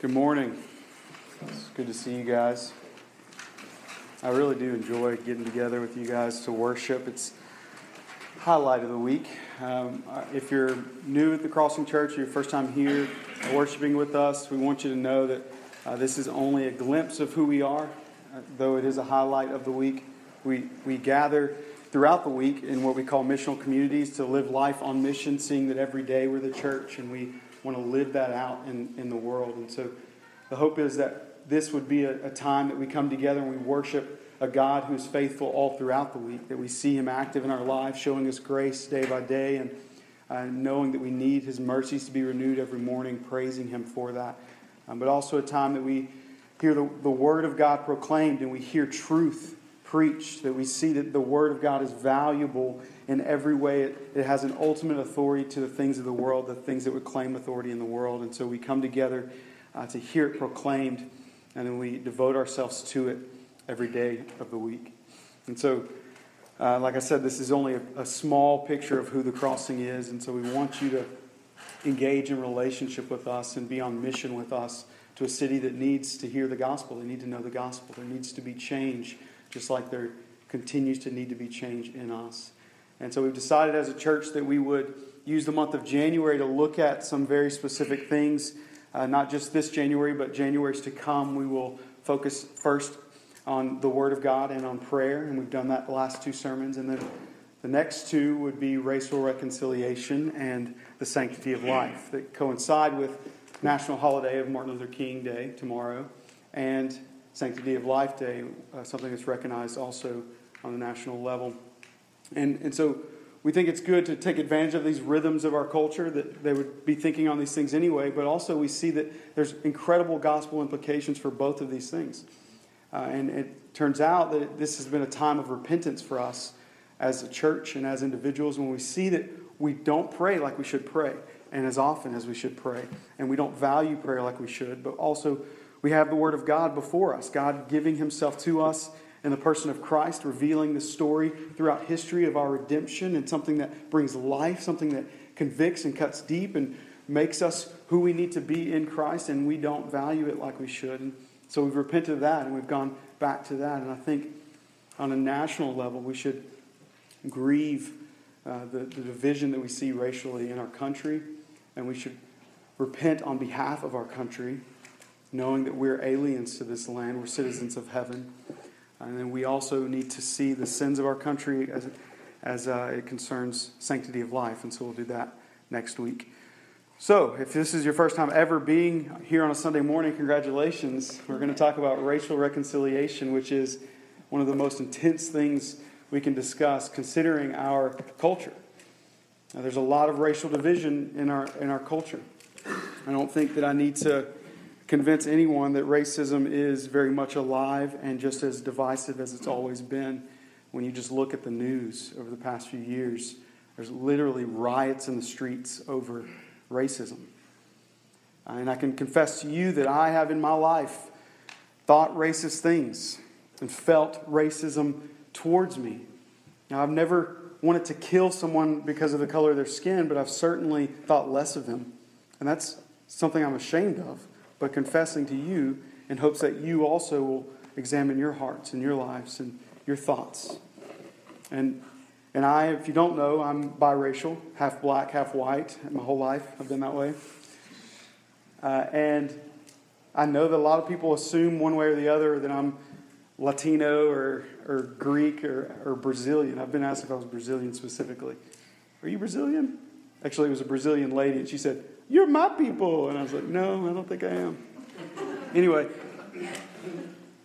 Good morning. It's good to see you guys. I really do enjoy getting together with you guys to worship. It's highlight of the week. Um, if you're new at the Crossing Church, or your first time here worshiping with us, we want you to know that uh, this is only a glimpse of who we are, uh, though it is a highlight of the week. We, we gather throughout the week in what we call missional communities to live life on mission, seeing that every day we're the church and we want to live that out in, in the world. And so the hope is that this would be a, a time that we come together and we worship a God who is faithful all throughout the week, that we see Him active in our lives, showing us grace day by day, and uh, knowing that we need His mercies to be renewed every morning, praising Him for that. Um, but also a time that we hear the, the Word of God proclaimed and we hear truth preached, that we see that the Word of God is valuable in every way. It, it has an ultimate authority to the things of the world, the things that would claim authority in the world. And so we come together uh, to hear it proclaimed, and then we devote ourselves to it every day of the week. And so, uh, like I said, this is only a, a, small picture of who the crossing is. And so, we want you to engage in relationship with us and be on mission with us to a city that needs to hear the gospel. They need to know the gospel. There needs to be change, just like there continues to need to be change in us. And so, we've decided as a church that we would use the month of January to look at some very specific things. Uh, not just this January, but January's to come. We will focus first on the Word of God and on prayer, and we've done that the last two sermons. And then the next two would be racial reconciliation and the sanctity of life that coincide with National Holiday of Martin Luther King Day tomorrow and Sanctity of Life Day, uh, something that's recognized also on the national level. And, and so we think it's good to take advantage of these rhythms of our culture that they would be thinking on these things anyway, but also we see that there's incredible gospel implications for both of these things. Uh, and it turns out that this has been a time of repentance for us as a church and as individuals when we see that we don't pray like we should pray and as often as we should pray. And we don't value prayer like we should, but also we have the Word of God before us, God giving Himself to us in the person of Christ, revealing the story throughout history of our redemption and something that brings life, something that convicts and cuts deep and makes us who we need to be in Christ, and we don't value it like we should. And so we've repented of that and we've gone back to that. And I think on a national level, we should grieve uh, the, the division that we see racially in our country, and we should repent on behalf of our country, knowing that we're aliens to this land, we're citizens of heaven. And then we also need to see the sins of our country as, as uh, it concerns sanctity of life, and so we'll do that next week. So, if this is your first time ever being here on a Sunday morning, congratulations. We're going to talk about racial reconciliation, which is one of the most intense things we can discuss considering our culture. Now, there's a lot of racial division in our, in our culture. I don't think that I need to convince anyone that racism is very much alive and just as divisive as it's always been. When you just look at the news over the past few years, there's literally riots in the streets over racism. And I can confess to you that I have in my life thought racist things and felt racism towards me. Now, I've never wanted to kill someone because of the color of their skin, but I've certainly thought less of them. And that's something I'm ashamed of, but confessing to you in hopes that you also will examine your hearts and your lives and your thoughts. And and I, if you don't know, I'm biracial, half black, half white. My whole life, I've been that way. Uh, and I know that a lot of people assume one way or the other that I'm Latino or, or Greek or, or Brazilian. I've been asked if I was Brazilian specifically. Are you Brazilian? Actually, it was a Brazilian lady, and she said, You're my people. And I was like, No, I don't think I am. anyway,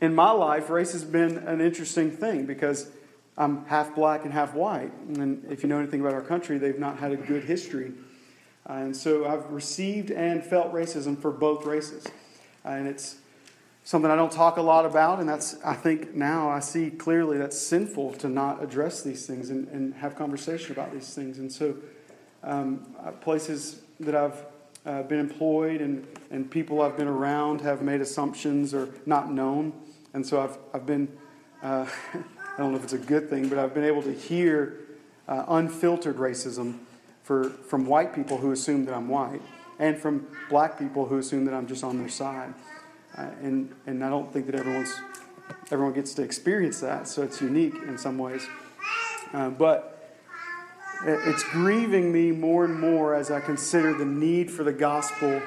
in my life, race has been an interesting thing because I'm half black and half white. And if you know anything about our country, they've not had a good history. Uh, and so I've received and felt racism for both races. Uh, and it's something I don't talk a lot about. And that's, I think now I see clearly that's sinful to not address these things and, and have conversation about these things. And so um, uh, places that I've uh, been employed and, and people I've been around have made assumptions or not known. And so I've, I've been. Uh, I don't know if it's a good thing, but I've been able to hear uh, unfiltered racism for, from white people who assume that I'm white. and from black people who assume that I'm just on their side. Uh, and, and I don't think that everyone's, everyone gets to experience that, so it's unique in some ways. Uh, but it's grieving me more and more as I consider the need for the gospel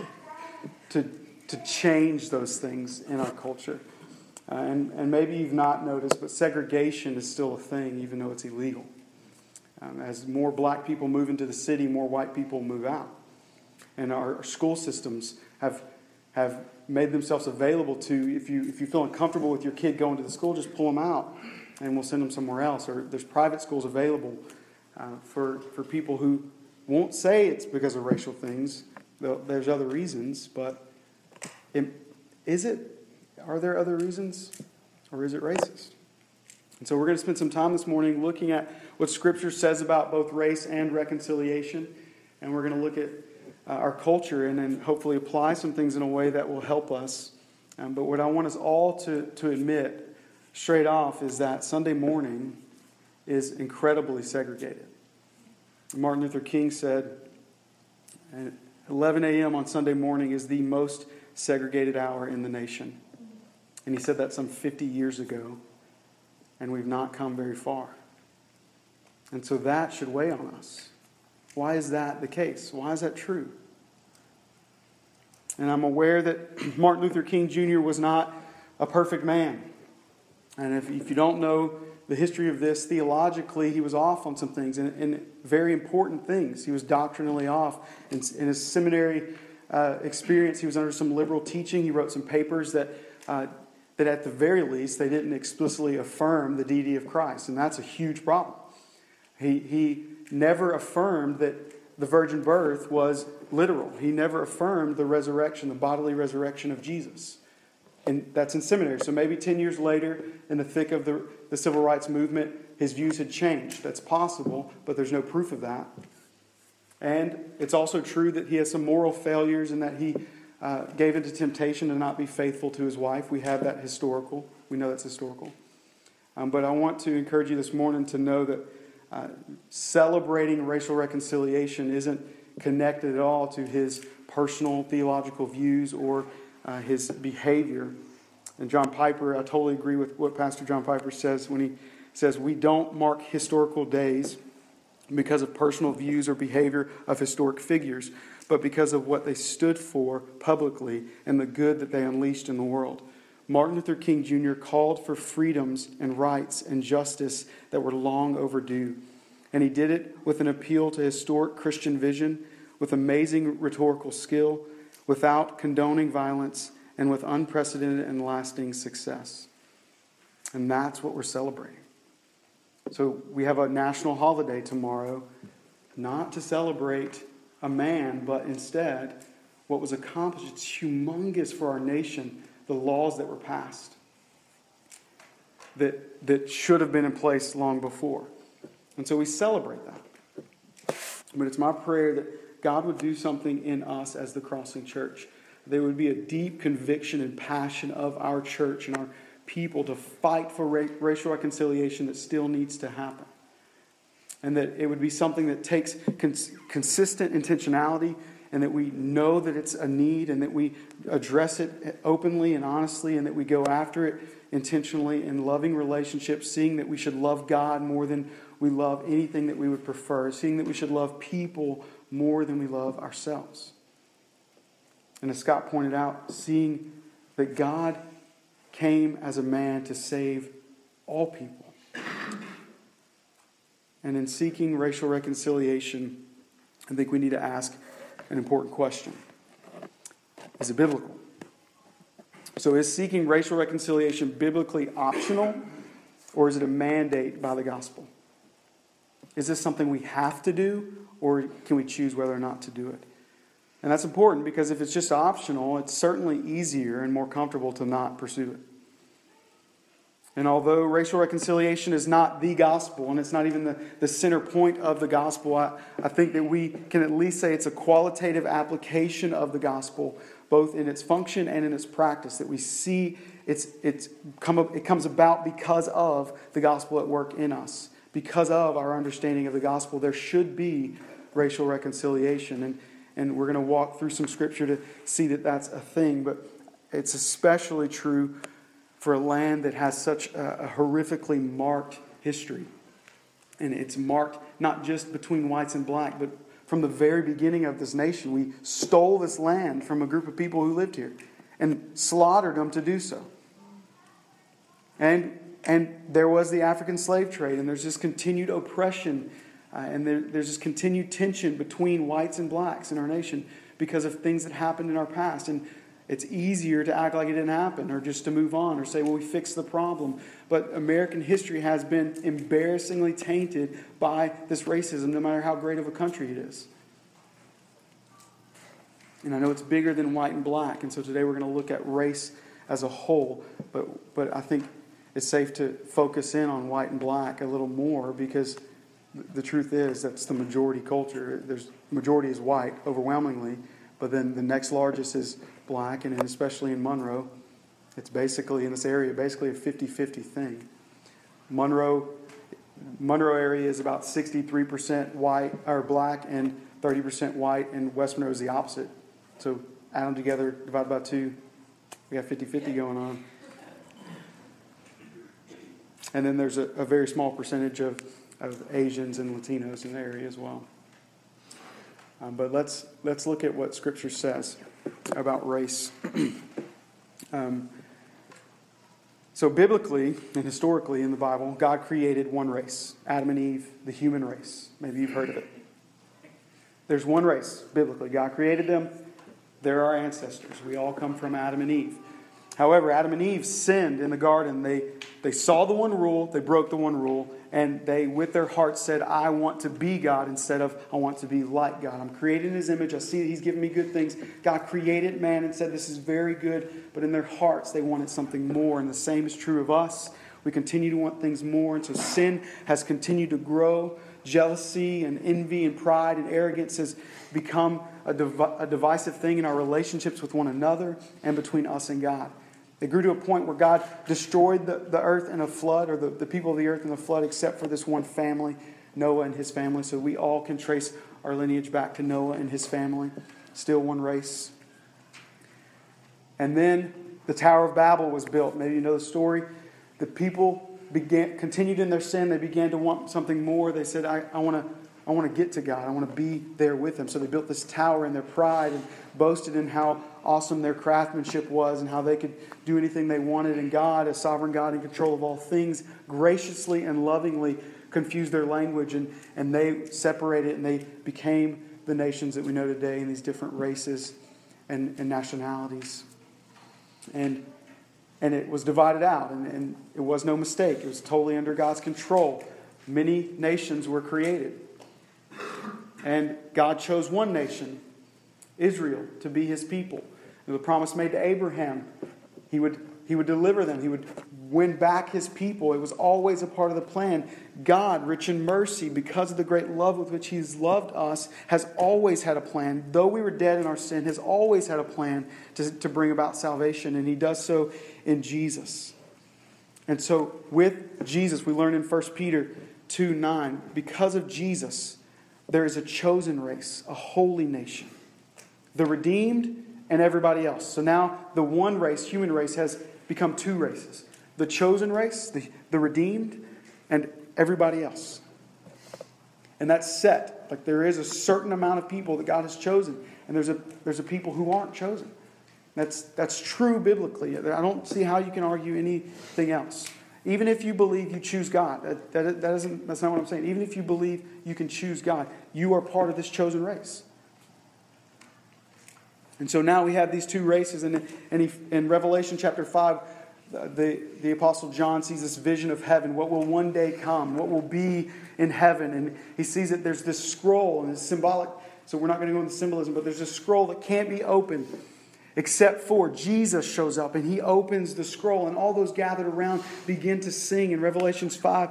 to, to change those things in our culture. Uh, and, and maybe you've not noticed, but segregation is still a thing, even though it's illegal. Um, as more black people move into the city, more white people move out. And our, our school systems have, have made themselves available to, if you, if you feel uncomfortable with your kid going to the school, just pull them out and we'll send them somewhere else. Or there's private schools available uh, for, for people who won't say it's because of racial things. There's other reasons, but it, is it? Are there other reasons? Or is it racist? And so we're going to spend some time this morning looking at what Scripture says about both race and reconciliation. And we're going to look at uh, our culture and then hopefully apply some things in a way that will help us. Um, but what I want us all to, to admit straight off is that Sunday morning is incredibly segregated. Martin Luther King said, 11 a.m. on Sunday morning is the most segregated hour in the nation. And he said that some 50 years ago, and we've not come very far. And so that should weigh on us. Why is that the case? Why is that true? And I'm aware that Martin Luther King Jr. was not a perfect man. And if, if you don't know the history of this, theologically, he was off on some things, and, and very important things. He was doctrinally off. In, in his seminary uh, experience, he was under some liberal teaching. He wrote some papers that, uh, that, at the very least, they didn't explicitly affirm the deity of Christ, and that's a huge problem. He, he never affirmed that the virgin birth was literal. He never affirmed the resurrection, the bodily resurrection of Jesus. And that's in seminary. So maybe 10 years later, in the thick of the, the civil rights movement, his views had changed. That's possible, but there's no proof of that. And it's also true that he has some moral failures and that he uh, gave into temptation to not be faithful to his wife. We have that historical. We know that's historical. Um, but I want to encourage you this morning to know that uh, celebrating racial reconciliation isn't connected at all to his personal theological views or uh, his behavior. And John Piper, I totally agree with what Pastor John Piper says when he says, We don't mark historical days because of personal views or behavior of historic figures, but because of what they stood for publicly and the good that they unleashed in the world. Martin Luther King Jr. called for freedoms and rights and justice that were long overdue. And he did it with an appeal to historic Christian vision, with amazing rhetorical skill, without condoning violence, and with unprecedented and lasting success. And that's what we're celebrating. So we have a national holiday tomorrow, not to celebrate a man, but instead what was accomplished. It's humongous for our nation, the laws that were passed that, that should have been in place long before. And so we celebrate that. But it's my prayer that God would do something in us as the Crossing Church. There would be a deep conviction and passion of our church and our people to fight for racial reconciliation that still needs to happen. And that it would be something that takes cons- consistent intentionality and that we know that it's a need and that we address it openly and honestly and that we go after it intentionally in loving relationships, seeing that we should love God more than we love anything that we would prefer, seeing that we should love people more than we love ourselves. And as Scott pointed out, seeing that God came as a man to save all people. And in seeking racial reconciliation, I think we need to ask an important question Is it biblical? So, is seeking racial reconciliation biblically optional, or is it a mandate by the gospel? Is this something we have to do, or can we choose whether or not to do it? And that's important because if it's just optional, it's certainly easier and more comfortable to not pursue it. And although racial reconciliation is not the gospel, and it's not even the, the center point of the gospel, I, I think that we can at least say it's a qualitative application of the gospel, both in its function and in its practice, that we see it's, it's come, it comes about because of the gospel at work in us because of our understanding of the gospel, there should be racial reconciliation. And, And we're going to walk through some scripture to see that that's a thing. But it's especially true for a land that has such a, a horrifically marked history. And it's marked not just between whites and black, but from the very beginning of this nation. We stole this land from a group of people who lived here and slaughtered them to do so. And, and there was the African slave trade, and there's this continued oppression, uh, and there, there's this continued tension between whites and blacks in our nation because of things that happened in our past. And it's easier to act like it didn't happen or just to move on or say, well, we fixed the problem. But American history has been embarrassingly tainted by this racism, no matter how great of a country it is. And I know it's bigger than white and black. And so today we're going to look at race as a whole. But, but I think it's safe to focus in on white and black a little more because the truth is that's the majority culture. There's majority is white overwhelmingly, but then the next largest is black, and especially in Monroe, it's basically in this area basically a 50-50 thing. Monroe Monroe area is about 63% white or black and 30% white, and West Monroe is the opposite. So add them together, divide by two, we got 50-50 going on. And then there's a, a very small percentage of, of Asians and Latinos in the area as well. Um, but let's, let's look at what Scripture says about race. um, so, biblically and historically in the Bible, God created one race Adam and Eve, the human race. Maybe you've heard of it. There's one race, biblically. God created them, they're our ancestors. We all come from Adam and Eve. However, Adam and Eve sinned in the garden. They, they saw the one rule, they broke the one rule, and they, with their hearts, said, I want to be God instead of I want to be like God. I'm created in His image. I see that He's given me good things. God created man and said, This is very good, but in their hearts, they wanted something more. And the same is true of us. We continue to want things more, and so sin has continued to grow. Jealousy and envy and pride and arrogance has become a, div- a divisive thing in our relationships with one another and between us and God. They grew to a point where God destroyed the, the earth in a flood, or the, the people of the earth in a flood, except for this one family, Noah and his family. So we all can trace our lineage back to Noah and his family. Still one race. And then the Tower of Babel was built. Maybe you know the story. The people began continued in their sin. They began to want something more. They said, I, I want to I want to get to God. I want to be there with Him. So they built this tower in their pride and boasted in how awesome their craftsmanship was and how they could do anything they wanted. And God, a sovereign God in control of all things, graciously and lovingly confused their language and, and they separated and they became the nations that we know today in these different races and, and nationalities. And, and it was divided out, and, and it was no mistake. It was totally under God's control. Many nations were created. And God chose one nation, Israel, to be his people. And the promise made to Abraham, he would, he would deliver them, he would win back his people. It was always a part of the plan. God, rich in mercy, because of the great love with which he's loved us, has always had a plan. Though we were dead in our sin, has always had a plan to, to bring about salvation. And he does so in Jesus. And so with Jesus, we learn in 1 Peter 2 9, because of Jesus, there is a chosen race, a holy nation, the redeemed and everybody else. So now the one race, human race, has become two races the chosen race, the, the redeemed, and everybody else. And that's set. Like there is a certain amount of people that God has chosen, and there's a, there's a people who aren't chosen. That's, that's true biblically. I don't see how you can argue anything else. Even if you believe you choose God, that, that, that isn't, that's not what I'm saying. Even if you believe you can choose God, you are part of this chosen race. And so now we have these two races. And, in Revelation chapter 5, the, the Apostle John sees this vision of heaven, what will one day come, what will be in heaven. And he sees that there's this scroll, and it's symbolic. So we're not going to go into symbolism, but there's a scroll that can't be opened except for Jesus shows up and he opens the scroll, and all those gathered around begin to sing. In Revelations 5,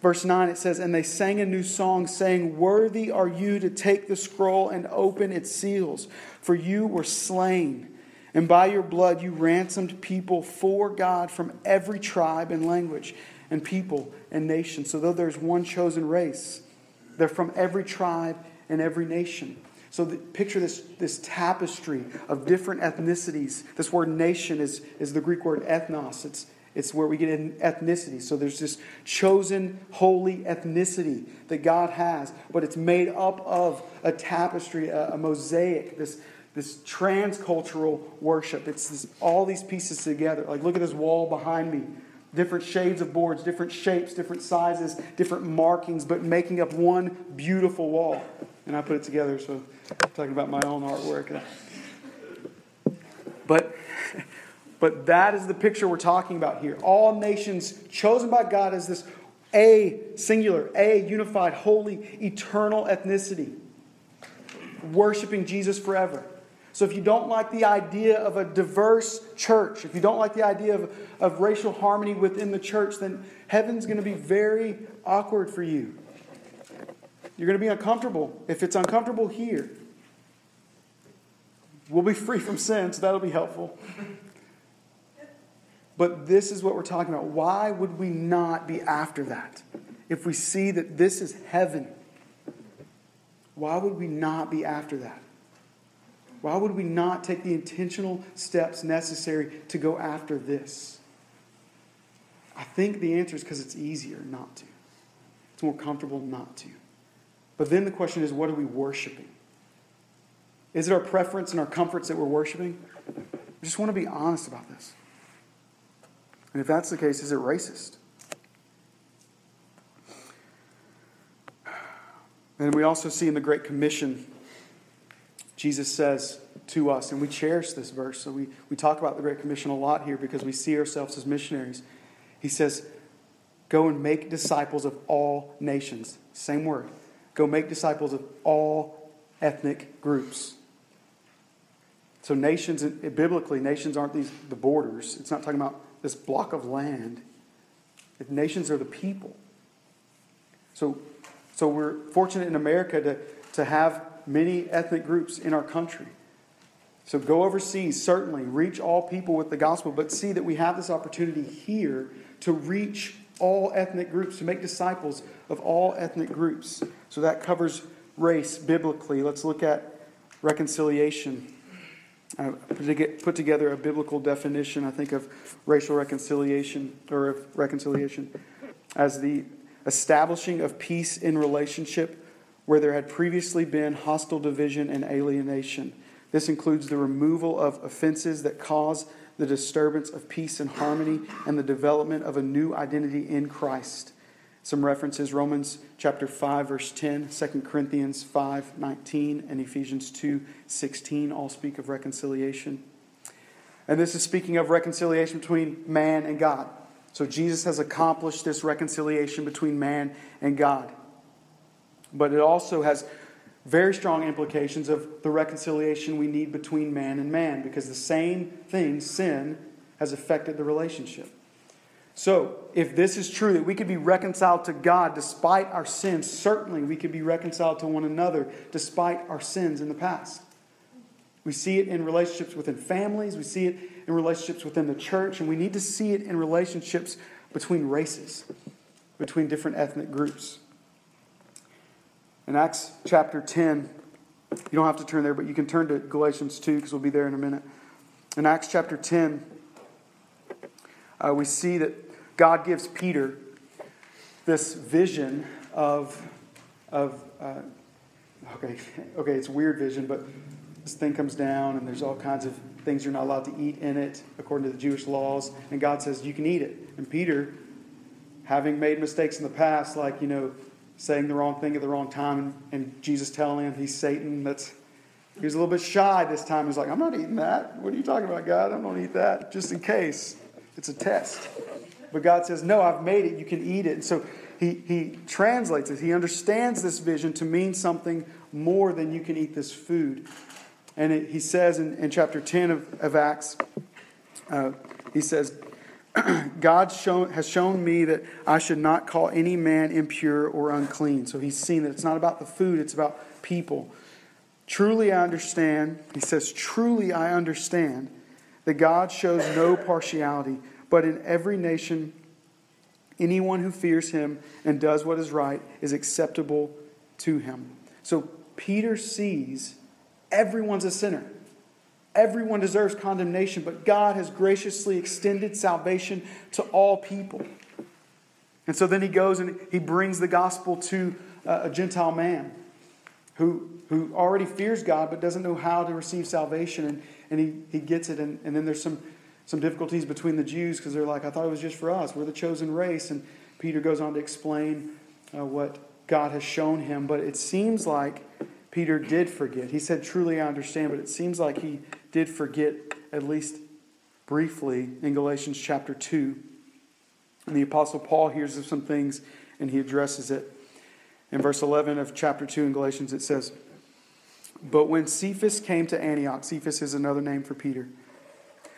verse 9, it says, And they sang a new song, saying, Worthy are you to take the scroll and open its seals, for you were slain. And by your blood you ransomed people for God from every tribe and language and people and nation. So, though there's one chosen race, they're from every tribe and every nation. So the, picture this, this tapestry of different ethnicities. This word nation is, is the Greek word ethnos. It's, it's where we get in ethnicity. So there's this chosen, holy ethnicity that God has, but it's made up of a tapestry, a, a mosaic, this, this transcultural worship. It's this, all these pieces together. Like, look at this wall behind me. Different shades of boards, different shapes, different sizes, different markings, but making up one beautiful wall. And I put it together, so I'm talking about my own artwork. But but that is the picture we're talking about here. All nations chosen by God as this a singular, a unified, holy, eternal ethnicity, worshiping Jesus forever. So if you don't like the idea of a diverse church, if you don't like the idea of, of racial harmony within the church, then heaven's going to be very awkward for you. You're going to be uncomfortable. If it's uncomfortable here, we'll be free from sin, so that'll be helpful. But this is what we're talking about. Why would we not be after that? If we see that this is heaven, why would we not be after that? Why would we not take the intentional steps necessary to go after this? I think the answer is because it's easier not to. It's more comfortable not to. But then the question is what are we worshiping? Is it our preference and our comforts that we're worshiping? I just want to be honest about this. And if that's the case, is it racist? And we also see in the Great Commission, Jesus says to us, and we cherish this verse, so we, we talk about the Great Commission a lot here because we see ourselves as missionaries. He says, Go and make disciples of all nations. Same word. Go make disciples of all ethnic groups. So, nations, biblically, nations aren't these the borders. It's not talking about this block of land. If nations are the people. So, so we're fortunate in America to, to have many ethnic groups in our country. So go overseas, certainly, reach all people with the gospel, but see that we have this opportunity here to reach all ethnic groups, to make disciples of all ethnic groups. So that covers race biblically. Let's look at reconciliation. Uh, I put together a biblical definition, I think, of racial reconciliation or of reconciliation as the establishing of peace in relationship where there had previously been hostile division and alienation. This includes the removal of offenses that cause the disturbance of peace and harmony and the development of a new identity in Christ. Some references Romans chapter 5 verse 10, 2 Corinthians 5 19 and Ephesians 2 16 all speak of reconciliation. And this is speaking of reconciliation between man and God. So Jesus has accomplished this reconciliation between man and God. But it also has very strong implications of the reconciliation we need between man and man because the same thing, sin, has affected the relationship. So, if this is true, that we could be reconciled to God despite our sins, certainly we could be reconciled to one another despite our sins in the past. We see it in relationships within families, we see it in relationships within the church, and we need to see it in relationships between races, between different ethnic groups. In Acts chapter 10, you don't have to turn there, but you can turn to Galatians 2 because we'll be there in a minute. In Acts chapter 10, uh, we see that God gives Peter this vision of, of uh, okay, okay, it's weird vision, but this thing comes down and there's all kinds of things you're not allowed to eat in it according to the Jewish laws. And God says, you can eat it. And Peter, having made mistakes in the past, like, you know, saying the wrong thing at the wrong time, and, Jesus telling him he's Satan, that's he was a little bit shy this time. He's like, I'm not eating that. What are you talking about, God? I'm going to eat that, just in case. It's a test. But God says, No, I've made it. You can eat it. And so he, he translates it. He understands this vision to mean something more than you can eat this food. And it, he says in, in chapter 10 of, of Acts, uh, he says, God shown, has shown me that I should not call any man impure or unclean. So he's seen that it's not about the food, it's about people. Truly, I understand, he says, truly, I understand that God shows no partiality but in every nation, anyone who fears him and does what is right is acceptable to him. So Peter sees everyone's a sinner. Everyone deserves condemnation, but God has graciously extended salvation to all people. And so then he goes and he brings the gospel to uh, a Gentile man who, who already fears God but doesn't know how to receive salvation. And, and he, he gets it. And, and then there's some, some difficulties between the Jews because they're like, I thought it was just for us. We're the chosen race. And Peter goes on to explain uh, what God has shown him. But it seems like Peter did forget. He said, Truly I understand, but it seems like he did forget, at least briefly, in Galatians chapter 2. And the Apostle Paul hears of some things and he addresses it. In verse 11 of chapter 2 in Galatians, it says, But when Cephas came to Antioch, Cephas is another name for Peter,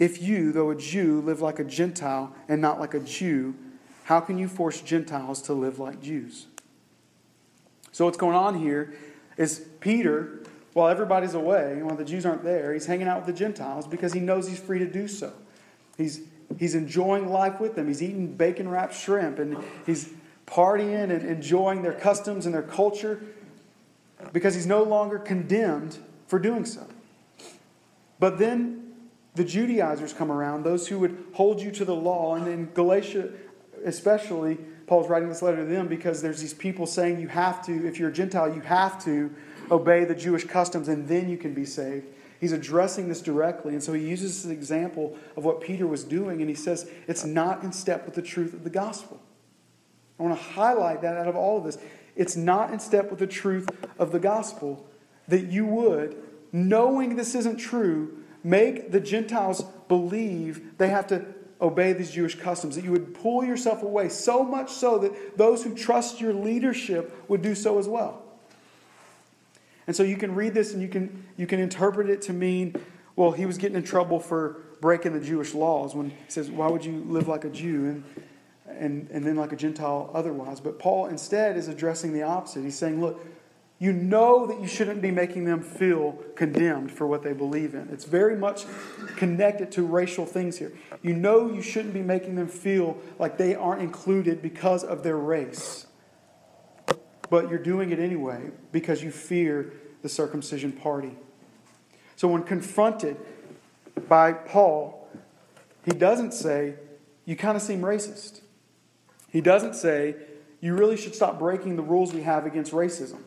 If you, though a Jew, live like a Gentile and not like a Jew, how can you force Gentiles to live like Jews? So, what's going on here is Peter, while everybody's away, while the Jews aren't there, he's hanging out with the Gentiles because he knows he's free to do so. He's, he's enjoying life with them. He's eating bacon wrapped shrimp and he's partying and enjoying their customs and their culture because he's no longer condemned for doing so. But then the Judaizers come around, those who would hold you to the law, and in Galatia especially, Paul's writing this letter to them because there's these people saying you have to, if you're a Gentile, you have to obey the Jewish customs and then you can be saved. He's addressing this directly, and so he uses this example of what Peter was doing, and he says it's not in step with the truth of the gospel. I want to highlight that out of all of this. It's not in step with the truth of the gospel that you would, knowing this isn't true, make the Gentiles believe they have to obey these Jewish customs, that you would pull yourself away, so much so that those who trust your leadership would do so as well. And so you can read this and you can, you can interpret it to mean, well, he was getting in trouble for breaking the Jewish laws when he says, why would you live like a Jew and, and, and then like a Gentile otherwise? But Paul instead is addressing the opposite. He's saying, look, you know that you shouldn't be making them feel condemned for what they believe in. It's very much connected to racial things here. You know you shouldn't be making them feel like they aren't included because of their race. But you're doing it anyway because you fear the circumcision party. So when confronted by Paul, he doesn't say, You kind of seem racist. He doesn't say, You really should stop breaking the rules we have against racism.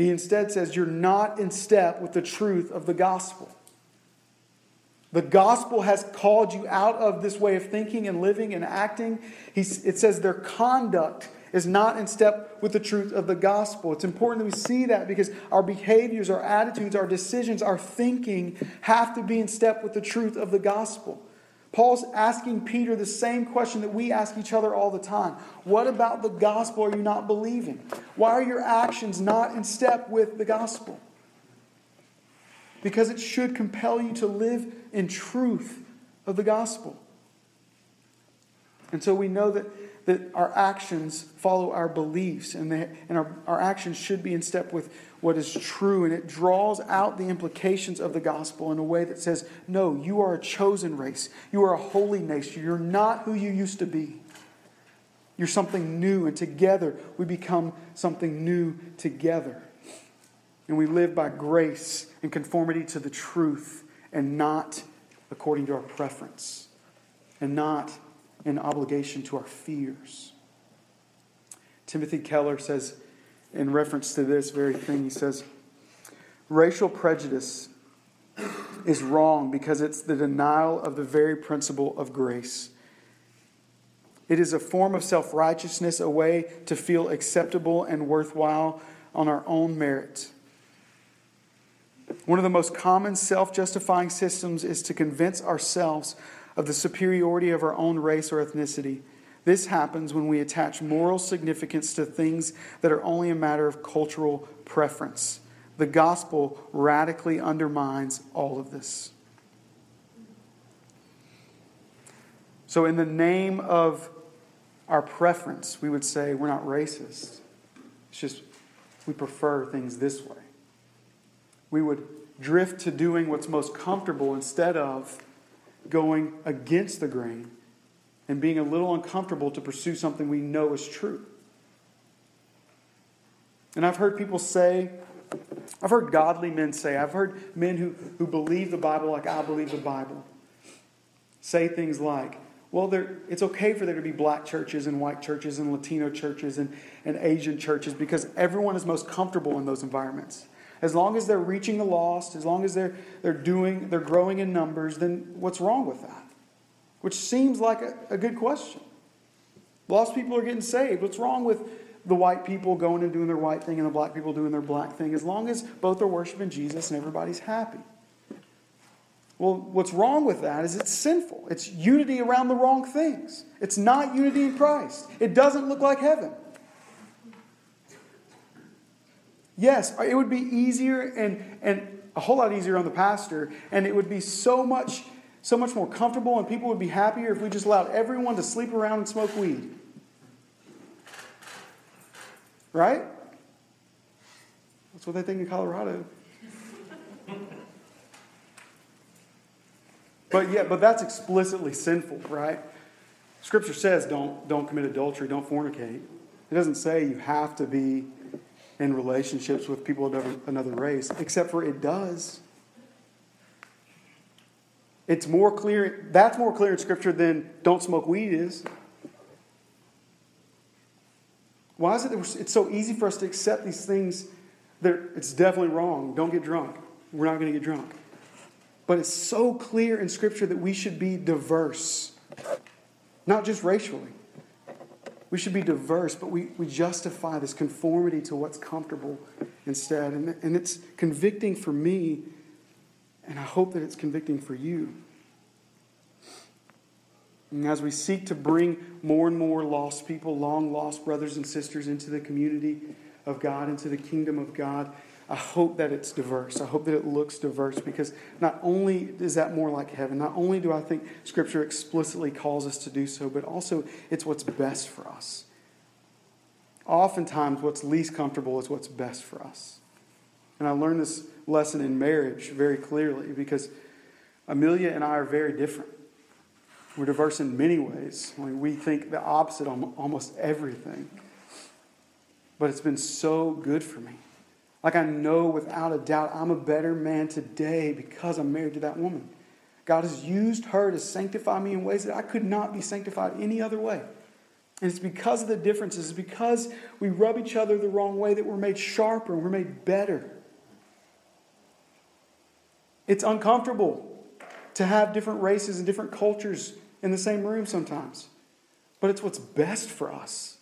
He instead says, You're not in step with the truth of the gospel. The gospel has called you out of this way of thinking and living and acting. He's, it says their conduct is not in step with the truth of the gospel. It's important that we see that because our behaviors, our attitudes, our decisions, our thinking have to be in step with the truth of the gospel. Paul's asking Peter the same question that we ask each other all the time What about the gospel are you not believing? Why are your actions not in step with the gospel? Because it should compel you to live in truth of the gospel. And so we know that that our actions follow our beliefs, and, they, and our, our actions should be in step with what is true, and it draws out the implications of the gospel in a way that says, No, you are a chosen race. You are a holy nation. You're not who you used to be. You're something new, and together we become something new together. And we live by grace and conformity to the truth, and not according to our preference, and not in obligation to our fears. Timothy Keller says, in reference to this very thing, he says, racial prejudice is wrong because it's the denial of the very principle of grace. It is a form of self righteousness, a way to feel acceptable and worthwhile on our own merit. One of the most common self justifying systems is to convince ourselves of the superiority of our own race or ethnicity. This happens when we attach moral significance to things that are only a matter of cultural preference. The gospel radically undermines all of this. So, in the name of our preference, we would say we're not racist. It's just we prefer things this way. We would drift to doing what's most comfortable instead of going against the grain and being a little uncomfortable to pursue something we know is true. And I've heard people say, I've heard godly men say, I've heard men who, who believe the Bible like I believe the Bible say things like, well, it's okay for there to be black churches and white churches and Latino churches and, and Asian churches because everyone is most comfortable in those environments. As long as they're reaching the lost, as long as they're, they're doing, they're growing in numbers, then what's wrong with that? Which seems like a, a good question. Lost people are getting saved. What's wrong with the white people going and doing their white thing and the black people doing their black thing as long as both are worshiping Jesus and everybody's happy? Well, what's wrong with that is it's sinful. It's unity around the wrong things. It's not unity in Christ. It doesn't look like heaven. Yes, it would be easier and, and a whole lot easier on the pastor, and it would be so much, so much more comfortable, and people would be happier if we just allowed everyone to sleep around and smoke weed. Right? That's what they think in Colorado. But yeah, but that's explicitly sinful, right? Scripture says don't don't commit adultery, don't fornicate. It doesn't say you have to be in relationships with people of another race, except for it does. It's more clear, that's more clear in Scripture than don't smoke weed is. Why is it that it's so easy for us to accept these things? That it's definitely wrong. Don't get drunk. We're not going to get drunk. But it's so clear in Scripture that we should be diverse, not just racially. We should be diverse, but we, we justify this conformity to what's comfortable instead. And, and it's convicting for me, and I hope that it's convicting for you. And as we seek to bring more and more lost people, long lost brothers and sisters into the community of God, into the kingdom of God, I hope that it's diverse. I hope that it looks diverse because not only is that more like heaven, not only do I think Scripture explicitly calls us to do so, but also it's what's best for us. Oftentimes, what's least comfortable is what's best for us. And I learned this lesson in marriage very clearly because Amelia and I are very different. We're diverse in many ways. I mean, we think the opposite on almost everything. But it's been so good for me. Like I know without a doubt I'm a better man today because I'm married to that woman. God has used her to sanctify me in ways that I could not be sanctified any other way. And it's because of the differences, it's because we rub each other the wrong way that we're made sharper and we're made better. It's uncomfortable to have different races and different cultures in the same room sometimes, but it's what's best for us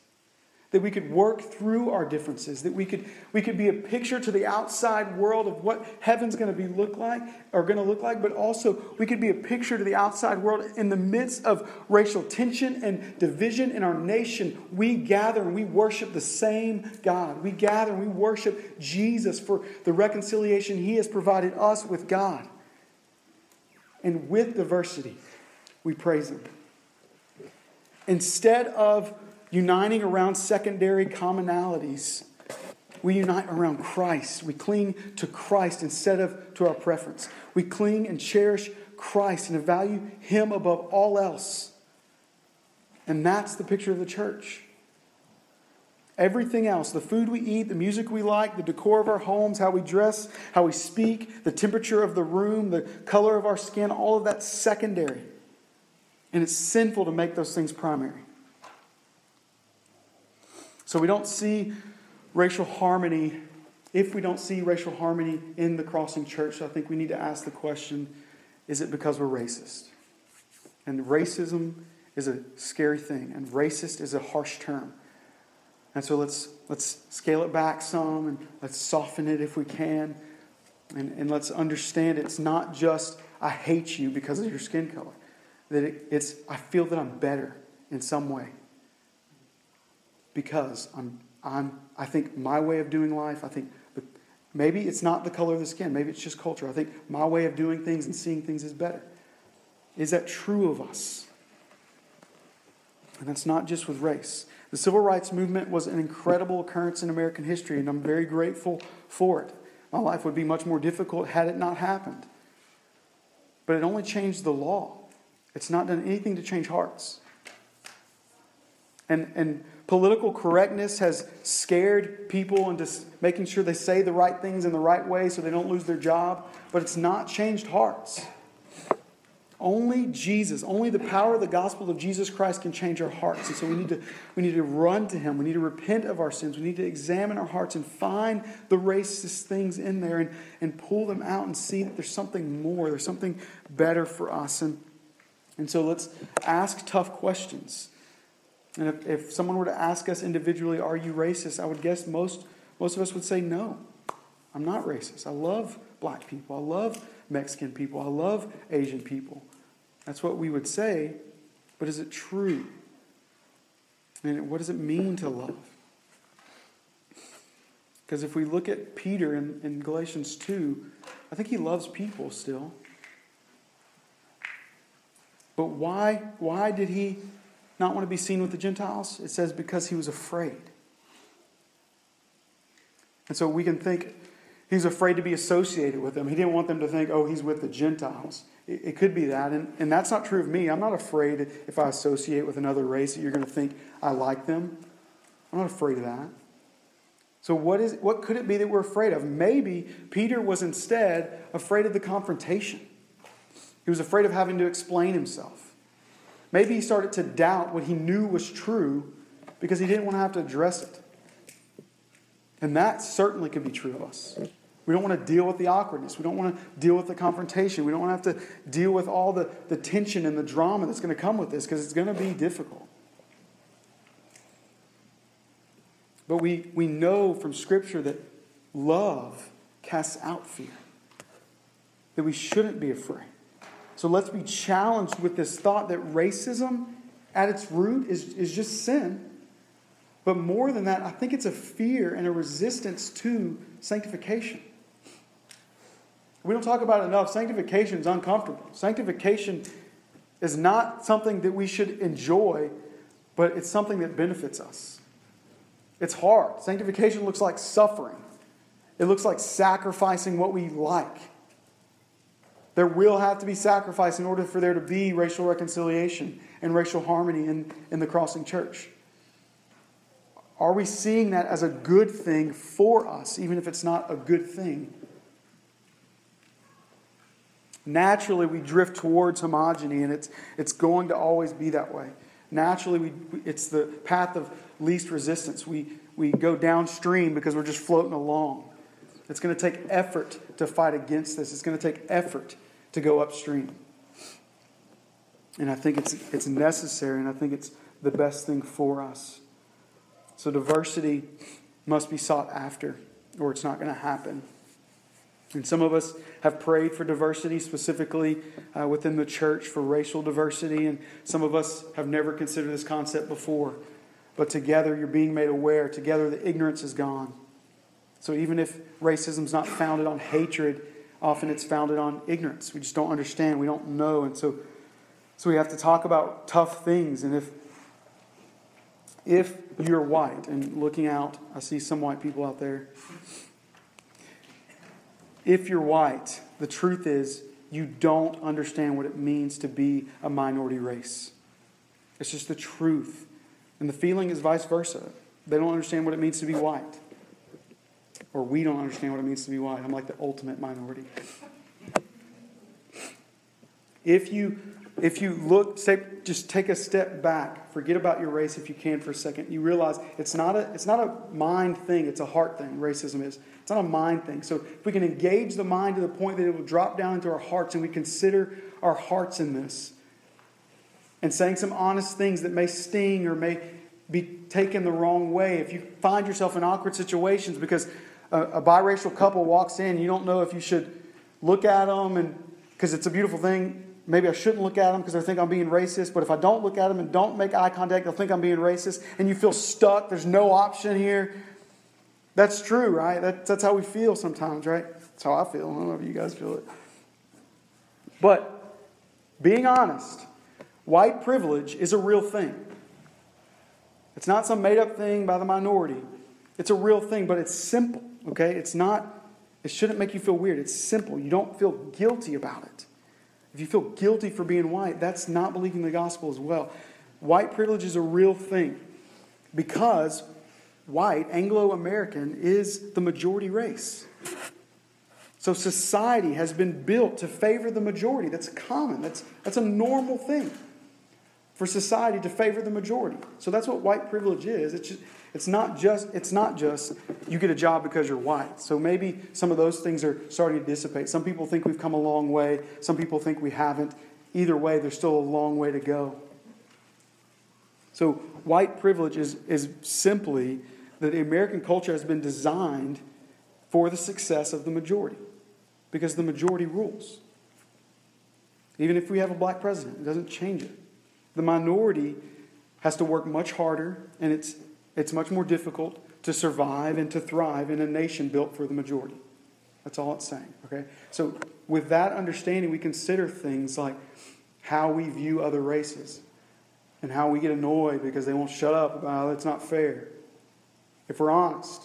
that we could work through our differences, that we could, we could be a picture to the outside world of what heaven's going to be look like or going to look like, but also we could be a picture to the outside world in the midst of racial tension and division in our nation. We gather and we worship the same God. We gather and we worship Jesus for the reconciliation he has provided us with God. And with diversity, we praise him. Instead of uniting around secondary commonalities. We unite around Christ. We cling to Christ instead of to our preference. We cling and cherish Christ and value Him above all else. And that's the picture of the church. Everything else, the food we eat, the music we like, the decor of our homes, how we dress, how we speak, the temperature of the room, the color of our skin, all of that's secondary. And it's sinful to make those things primary. So we don't see racial harmony. If we don't see racial harmony in the crossing church, I think we need to ask the question is it because we're racist? And racism is a scary thing, and racist is a harsh term. And so let's, let's scale it back some and let's soften it if we can. And, and let's understand it's not just I hate you because of your skin color, that it, it's I feel that I'm better in some way because I'm, I'm, I think my way of doing life, I think the, Maybe it's not the color of the skin. Maybe it's just culture. I think my way of doing things and seeing things is better. Is that true of us? And that's not just with race. The civil rights movement was an incredible occurrence in American history, and I'm very grateful for it. My life would be much more difficult had it not happened. But it only changed the law, it's not done anything to change hearts. And, and political correctness has scared people into making sure they say the right things in the right way so they don't lose their job, but it's not changed hearts. Only Jesus, only the power of the gospel of Jesus Christ can change our hearts. And so we need to, we need to run to Him. We need to repent of our sins. We need to examine our hearts and find the racist things in there and, and pull them out and see that there's something more, there's something better for us. And, and so let's ask tough questions. And if, if someone were to ask us individually, Are you racist? I would guess most, most of us would say, No, I'm not racist. I love black people. I love Mexican people. I love Asian people. That's what we would say, but is it true? And what does it mean to love? Because if we look at Peter in, in Galatians 2, I think he loves people still. But why, why did he not want to be seen with the Gentiles? It says because he was afraid. And so we can think he's afraid to be associated with them. He didn't want them to think, oh, he's with the Gentiles. It, it could be that. And, and that's not true of me. I'm not afraid if I associate with another race that you're going to think I like them. I'm not afraid of that. So, what, is, what could it be that we're afraid of? Maybe Peter was instead afraid of the confrontation. He was afraid of having to explain himself. Maybe he started to doubt what he knew was true because he didn't want to have to address it. And that certainly could be true of us. We don't want to deal with the awkwardness. We don't want to deal with the confrontation. We don't want to have to deal with all the, the tension and the drama that's going to come with this because it's going to be difficult. But we, we know from Scripture that love casts out fear, that we shouldn't be afraid. So let's be challenged with this thought that racism at its root is, is just sin. But more than that, I think it's a fear and a resistance to sanctification. We don't talk about it enough. Sanctification is uncomfortable. Sanctification is not something that we should enjoy, but it's something that benefits us. It's hard. Sanctification looks like suffering, it looks like sacrificing what we like. There will have to be sacrifice in order for there to be racial reconciliation and racial harmony in, in the crossing church. Are we seeing that as a good thing for us, even if it's not a good thing Naturally, we drift towards homogeny, and it's, it's going to always be that way. Naturally, we, it's the path of least resistance. We, we go downstream because we're just floating along. It's going to take effort to fight against this, it's going to take effort to go upstream. And I think it's, it's necessary, and I think it's the best thing for us. So, diversity must be sought after, or it's not going to happen. And some of us have prayed for diversity, specifically uh, within the church for racial diversity, and some of us have never considered this concept before. But together, you're being made aware. Together, the ignorance is gone. So even if racism is not founded on hatred, often it's founded on ignorance. We just don't understand. We don't know, and so so we have to talk about tough things. And if if you're white and looking out, I see some white people out there if you're white, the truth is you don't understand what it means to be a minority race. It's just the truth. And the feeling is vice versa. They don't understand what it means to be white. Or we don't understand what it means to be white. I'm like the ultimate minority. If you if you look, say, just take a step back, forget about your race if you can for a second. You realize it's not a it's not a mind thing; it's a heart thing. Racism is. It's not a mind thing. So if we can engage the mind to the point that it will drop down into our hearts, and we consider our hearts in this, and saying some honest things that may sting or may be taken the wrong way. If you find yourself in awkward situations because a, a biracial couple walks in, you don't know if you should look at them and because it's a beautiful thing maybe I shouldn't look at them because they think I'm being racist, but if I don't look at them and don't make eye contact, they'll think I'm being racist, and you feel stuck, there's no option here, That's true, right? That, that's how we feel sometimes, right? That's how I feel. I don't know if you guys feel it. But being honest, white privilege is a real thing. It's not some made up thing by the minority. It's a real thing, but it's simple, okay? It's not, it shouldn't make you feel weird. It's simple. You don't feel guilty about it. If you feel guilty for being white, that's not believing the gospel as well. White privilege is a real thing because white, Anglo American, is the majority race. So society has been built to favor the majority. That's common, that's, that's a normal thing for society to favor the majority. So that's what white privilege is. It's, just, it's, not just, it's not just you get a job because you're white. So maybe some of those things are starting to dissipate. Some people think we've come a long way, some people think we haven't. Either way, there's still a long way to go. So, white privilege is, is simply that the American culture has been designed for the success of the majority because the majority rules. Even if we have a black president, it doesn't change it. The minority has to work much harder, and it's, it's much more difficult to survive and to thrive in a nation built for the majority. That's all it's saying, okay? So, with that understanding, we consider things like how we view other races and how we get annoyed because they won't shut up about how that's not fair. If we're honest.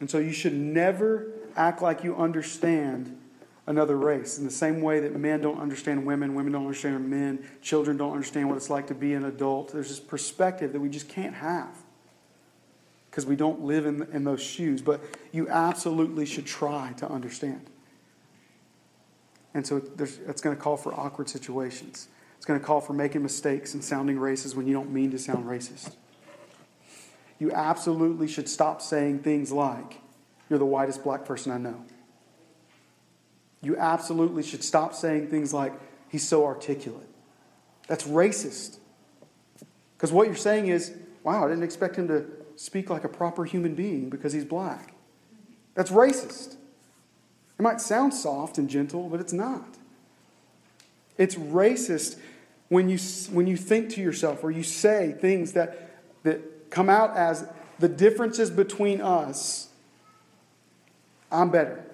And so, you should never act like you understand another race. In the same way that men don't understand women, women don't understand men, children don't understand what it's like to be an adult. There's this perspective that we just can't have because we don't live in, in those shoes. But you absolutely should try to understand. And so it's going to call for awkward situations. It's going to call for making mistakes and sounding racist when you don't mean to sound racist. You absolutely should stop saying things like, You're the whitest black person I know you absolutely should stop saying things like, he's so articulate. That's racist. Because what you're saying is, wow, I didn't expect him to speak like a proper human being because he's black. That's racist. It might sound soft and gentle, but it's not. It's racist when you, when you think to yourself or you say things that, that come out as the differences between us, I'm better.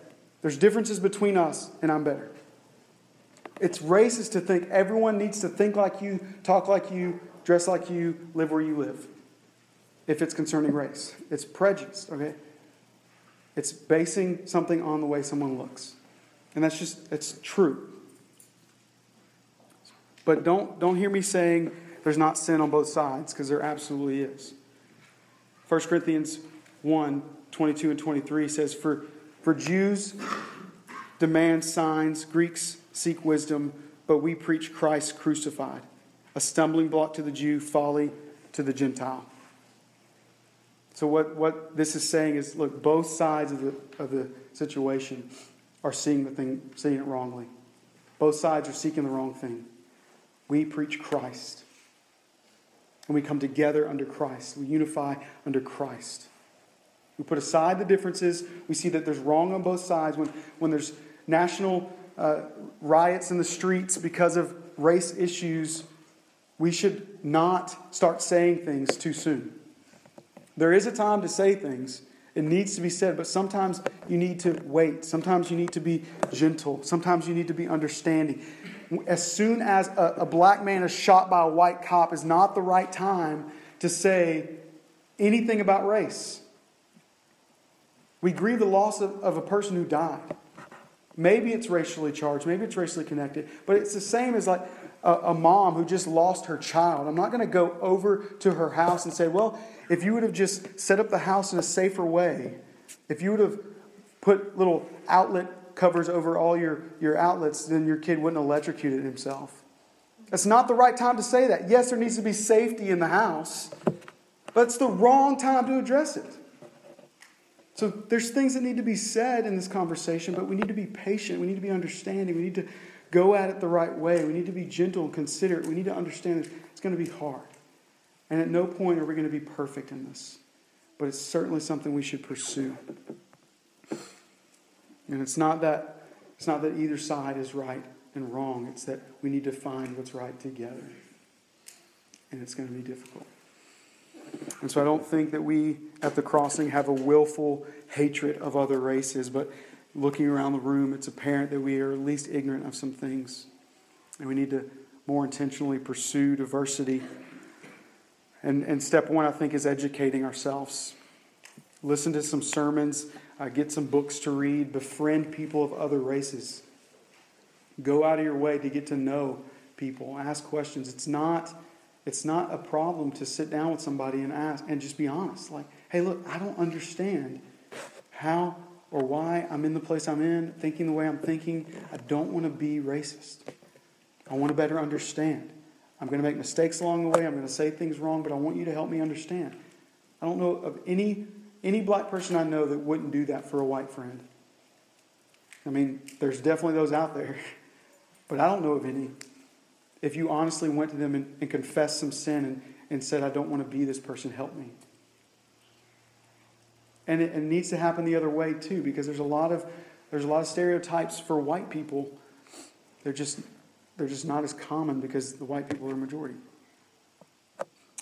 There's differences between us, and I'm better. It's racist to think everyone needs to think like you, talk like you, dress like you, live where you live. If it's concerning race, it's prejudice, okay? It's basing something on the way someone looks. And that's just, it's true. But don't, don't hear me saying there's not sin on both sides, because there absolutely is. 1 Corinthians 1 22 and 23 says, For for Jews demand signs, Greeks seek wisdom, but we preach Christ crucified, a stumbling block to the Jew, folly to the Gentile. So, what, what this is saying is look, both sides of the, of the situation are seeing the thing, seeing it wrongly. Both sides are seeking the wrong thing. We preach Christ. And we come together under Christ. We unify under Christ. We put aside the differences. We see that there's wrong on both sides. When, when there's national uh, riots in the streets because of race issues, we should not start saying things too soon. There is a time to say things. It needs to be said, but sometimes you need to wait. Sometimes you need to be gentle. Sometimes you need to be understanding. As soon as a, a black man is shot by a white cop is not the right time to say anything about race. We grieve the loss of, of a person who died. Maybe it's racially charged, maybe it's racially connected, but it's the same as like a, a mom who just lost her child. I'm not going to go over to her house and say, well, if you would have just set up the house in a safer way, if you would have put little outlet covers over all your, your outlets, then your kid wouldn't electrocuted himself. It's not the right time to say that. Yes, there needs to be safety in the house, but it's the wrong time to address it. So there's things that need to be said in this conversation, but we need to be patient. We need to be understanding. We need to go at it the right way. We need to be gentle and considerate. We need to understand that it's going to be hard. And at no point are we going to be perfect in this. But it's certainly something we should pursue. And it's not that it's not that either side is right and wrong. It's that we need to find what's right together. And it's going to be difficult. And so I don't think that we at the crossing have a willful hatred of other races, but looking around the room, it's apparent that we are at least ignorant of some things. And we need to more intentionally pursue diversity. And, and step one, I think, is educating ourselves. Listen to some sermons, uh, get some books to read, befriend people of other races. Go out of your way to get to know people, ask questions. It's not, it's not a problem to sit down with somebody and ask and just be honest. Like, hey, look, I don't understand how or why I'm in the place I'm in, thinking the way I'm thinking. I don't want to be racist. I want to better understand. I'm going to make mistakes along the way. I'm going to say things wrong, but I want you to help me understand. I don't know of any any black person I know that wouldn't do that for a white friend. I mean, there's definitely those out there, but I don't know of any. If you honestly went to them and, and confessed some sin and, and said, I don't want to be this person, help me. And it, it needs to happen the other way too, because there's a lot of there's a lot of stereotypes for white people. They're just they're just not as common because the white people are a majority.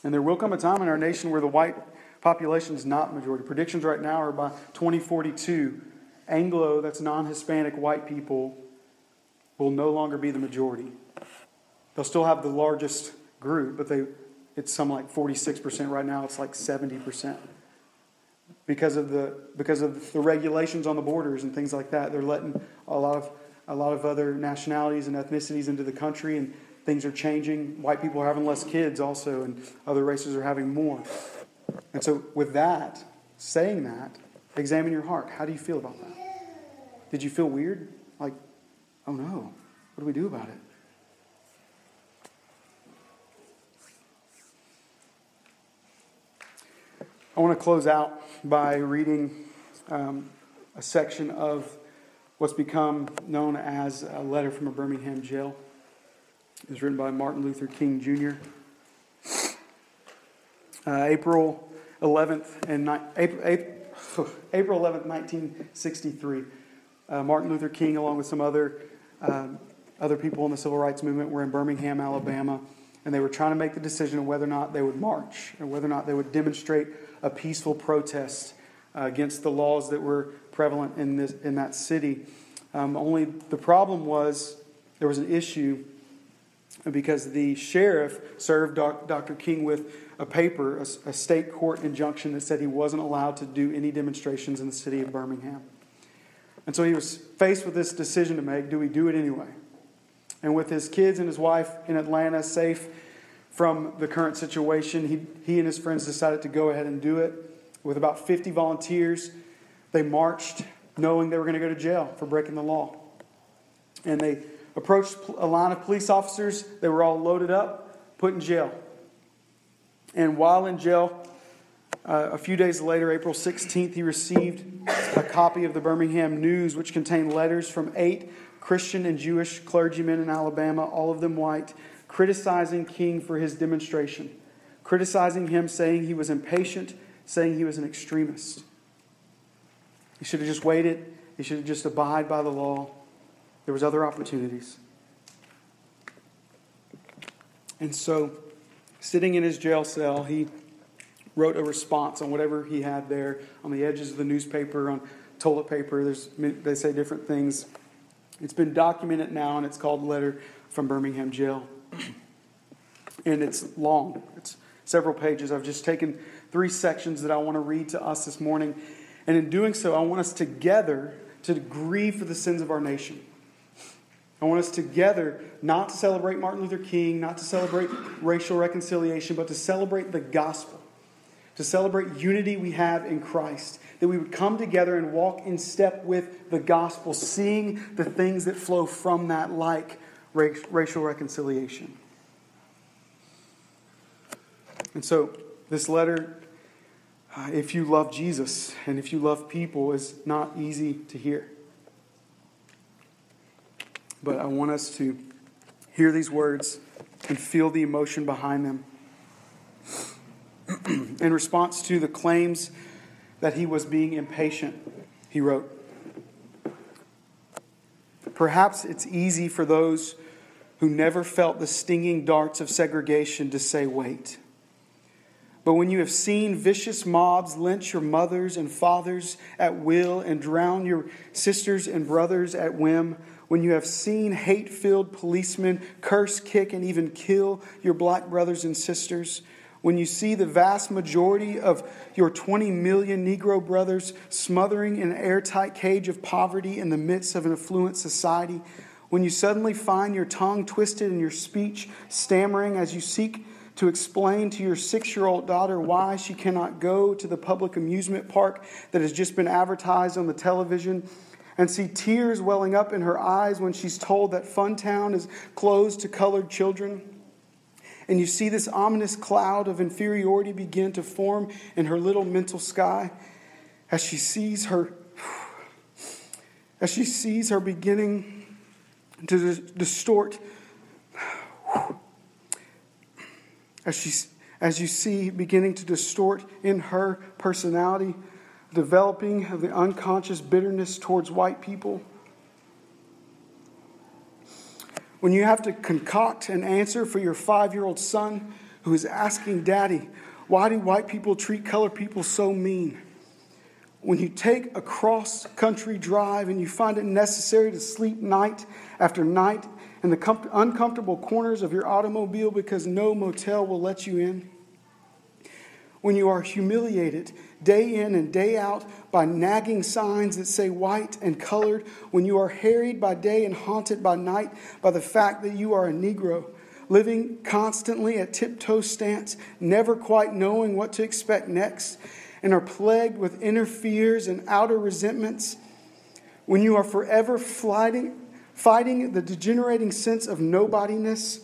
And there will come a time in our nation where the white population is not majority. Predictions right now are by 2042, Anglo, that's non Hispanic white people, will no longer be the majority. They'll still have the largest group, but they, it's some like 46% right now, it's like 70%. Because of, the, because of the regulations on the borders and things like that, they're letting a lot of, a lot of other nationalities and ethnicities into the country, and things are changing. White people are having less kids also, and other races are having more. And so, with that, saying that, examine your heart. How do you feel about that? Did you feel weird? Like, oh no, what do we do about it? I want to close out by reading um, a section of what's become known as a letter from a Birmingham jail. It was written by Martin Luther King Jr. Uh, April 11th and ni- April, April, April 11th, 1963. Uh, Martin Luther King, along with some other um, other people in the civil rights movement, were in Birmingham, Alabama, and they were trying to make the decision of whether or not they would march and whether or not they would demonstrate a peaceful protest uh, against the laws that were prevalent in this in that city. Um, only the problem was there was an issue because the sheriff served Dr. King with a paper, a, a, state court injunction that said he wasn't allowed to do any demonstrations in the city of Birmingham. And so he was faced with this decision to make do we do it anyway? And with his kids and his wife in Atlanta safe from the current situation, he, he and his friends decided to go ahead and do it. With about 50 volunteers, they marched knowing they were going to go to jail for breaking the law. And they approached a line of police officers. They were all loaded up, put in jail. And while in jail, uh, a few days later, April 16th, he received a copy of the Birmingham News, which contained letters from eight Christian and Jewish clergymen in Alabama, all of them white, criticizing King for his demonstration, criticizing him, saying he was impatient, saying he was an extremist. He should have just waited. He should have just abide by the law. There was other opportunities. And so, sitting in his jail cell, he wrote a response on whatever he had there on the edges of the newspaper, on toilet paper. There's, they say different things. It's been documented now, and it's called Letter from Birmingham Jail. and it's long, it's several pages. I've just taken three sections that I want to read to us this morning. And in doing so, I want us together to grieve for the sins of our nation. I want us together not to celebrate Martin Luther King, not to celebrate racial reconciliation, but to celebrate the gospel, to celebrate unity we have in Christ, that we would come together and walk in step with the gospel, seeing the things that flow from that, like racial reconciliation. And so, this letter, uh, if you love Jesus and if you love people, is not easy to hear but I want us to hear these words and feel the emotion behind them. In response to the claims that he was being impatient, he wrote Perhaps it's easy for those who never felt the stinging darts of segregation to say, wait. But when you have seen vicious mobs lynch your mothers and fathers at will and drown your sisters and brothers at whim, when you have seen hate filled policemen curse, kick, and even kill your black brothers and sisters, when you see the vast majority of your 20 million Negro brothers smothering in an airtight cage of poverty in the midst of an affluent society, when you suddenly find your tongue twisted and your speech stammering as you seek to explain to your six year old daughter why she cannot go to the public amusement park that has just been advertised on the television, and see tears welling up in her eyes when she's told that Funtown is closed to colored children. And you see this ominous cloud of inferiority begin to form in her little mental sky as she sees her as she sees her beginning to distort as, she, as you see beginning to distort in her personality, developing of the unconscious bitterness towards white people. When you have to concoct an answer for your five year old son who is asking, Daddy, why do white people treat colored people so mean? When you take a cross country drive and you find it necessary to sleep night after night in the com- uncomfortable corners of your automobile because no motel will let you in. When you are humiliated day in and day out by nagging signs that say white and colored, when you are harried by day and haunted by night by the fact that you are a Negro, living constantly at tiptoe stance, never quite knowing what to expect next, and are plagued with inner fears and outer resentments, when you are forever flying, fighting the degenerating sense of nobodiness,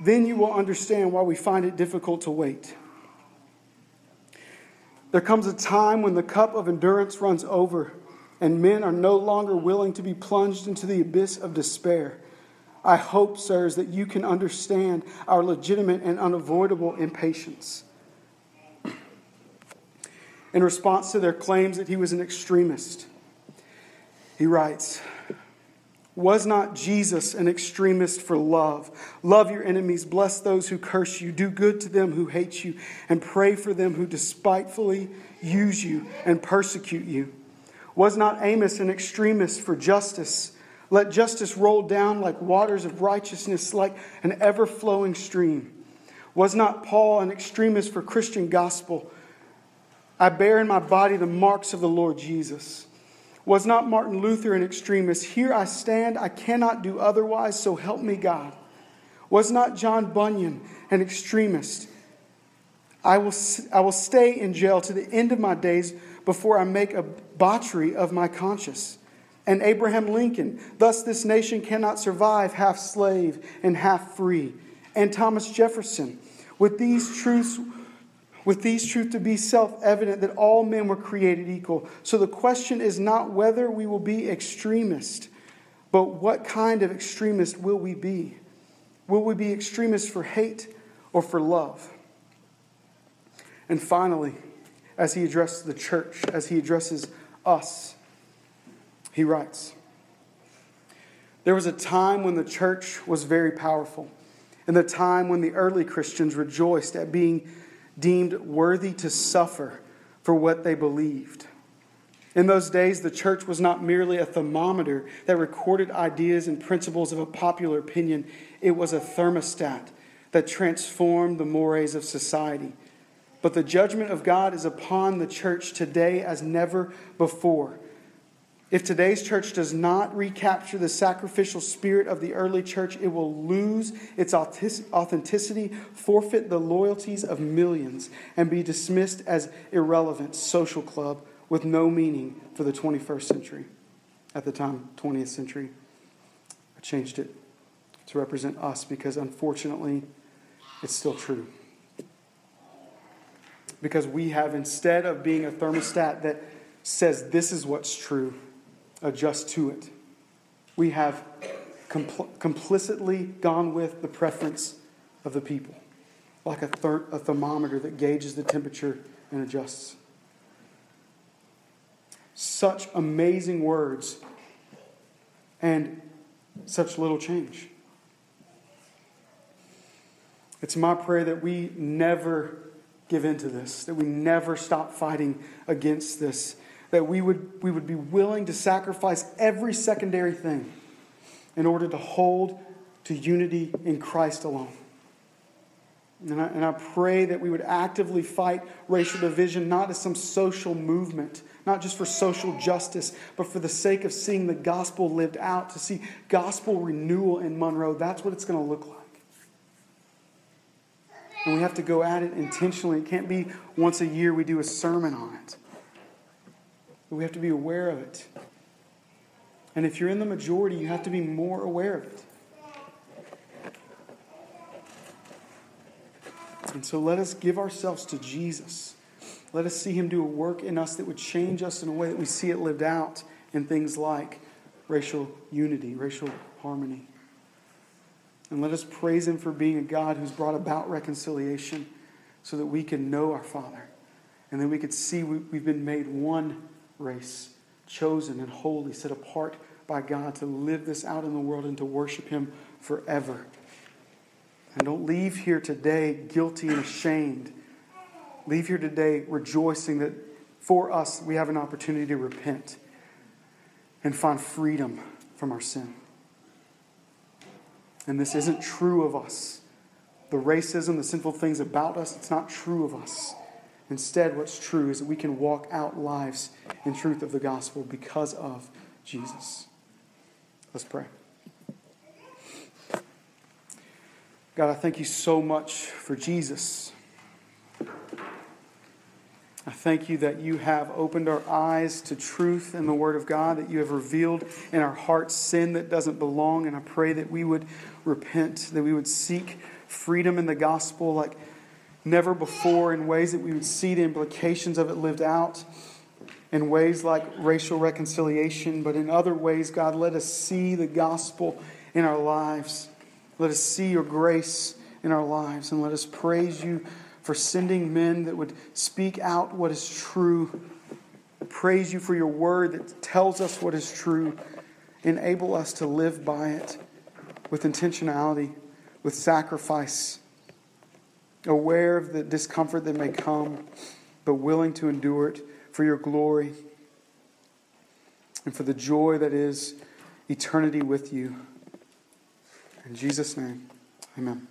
then you will understand why we find it difficult to wait. There comes a time when the cup of endurance runs over and men are no longer willing to be plunged into the abyss of despair. I hope, sirs, that you can understand our legitimate and unavoidable impatience. In response to their claims that he was an extremist, he writes, was not Jesus an extremist for love? Love your enemies, bless those who curse you, do good to them who hate you, and pray for them who despitefully use you and persecute you. Was not Amos an extremist for justice? Let justice roll down like waters of righteousness, like an ever flowing stream. Was not Paul an extremist for Christian gospel? I bear in my body the marks of the Lord Jesus. Was not Martin Luther an extremist? Here I stand, I cannot do otherwise, so help me God. Was not John Bunyan an extremist? I will, I will stay in jail to the end of my days before I make a botchery of my conscience. And Abraham Lincoln, thus this nation cannot survive half slave and half free. And Thomas Jefferson, with these truths with these truths to be self evident that all men were created equal. So the question is not whether we will be extremist, but what kind of extremist will we be? Will we be extremists for hate or for love? And finally, as he addresses the church, as he addresses us, he writes There was a time when the church was very powerful, and the time when the early Christians rejoiced at being deemed worthy to suffer for what they believed. In those days, the church was not merely a thermometer that recorded ideas and principles of a popular opinion, it was a thermostat that transformed the mores of society. But the judgment of God is upon the church today as never before. If today's church does not recapture the sacrificial spirit of the early church, it will lose its authenticity, forfeit the loyalties of millions, and be dismissed as irrelevant social club with no meaning for the 21st century. At the time, 20th century, I changed it to represent us because unfortunately, it's still true. Because we have, instead of being a thermostat that says this is what's true, adjust to it. We have compl- complicitly gone with the preference of the people, like a, ther- a thermometer that gauges the temperature and adjusts. Such amazing words and such little change. It's my prayer that we never give into this, that we never stop fighting against this, that we would, we would be willing to sacrifice every secondary thing in order to hold to unity in Christ alone. And I, and I pray that we would actively fight racial division, not as some social movement, not just for social justice, but for the sake of seeing the gospel lived out, to see gospel renewal in Monroe. That's what it's going to look like. And we have to go at it intentionally. It can't be once a year we do a sermon on it. But we have to be aware of it. And if you're in the majority, you have to be more aware of it. And so let us give ourselves to Jesus. Let us see him do a work in us that would change us in a way that we see it lived out in things like racial unity, racial harmony. And let us praise him for being a God who's brought about reconciliation so that we can know our Father. And then we could see we've been made one race, chosen and holy, set apart by God to live this out in the world and to worship him forever. And don't leave here today guilty and ashamed. Leave here today rejoicing that for us we have an opportunity to repent and find freedom from our sin. And this isn't true of us. The racism, the sinful things about us, it's not true of us. Instead, what's true is that we can walk out lives in truth of the gospel because of Jesus. Let's pray. God, I thank you so much for Jesus. I thank you that you have opened our eyes to truth in the Word of God, that you have revealed in our hearts sin that doesn't belong. And I pray that we would repent, that we would seek freedom in the gospel like never before, in ways that we would see the implications of it lived out, in ways like racial reconciliation, but in other ways, God, let us see the gospel in our lives. Let us see your grace in our lives and let us praise you for sending men that would speak out what is true. Praise you for your word that tells us what is true. Enable us to live by it with intentionality, with sacrifice, aware of the discomfort that may come, but willing to endure it for your glory and for the joy that is eternity with you. In Jesus' name, amen.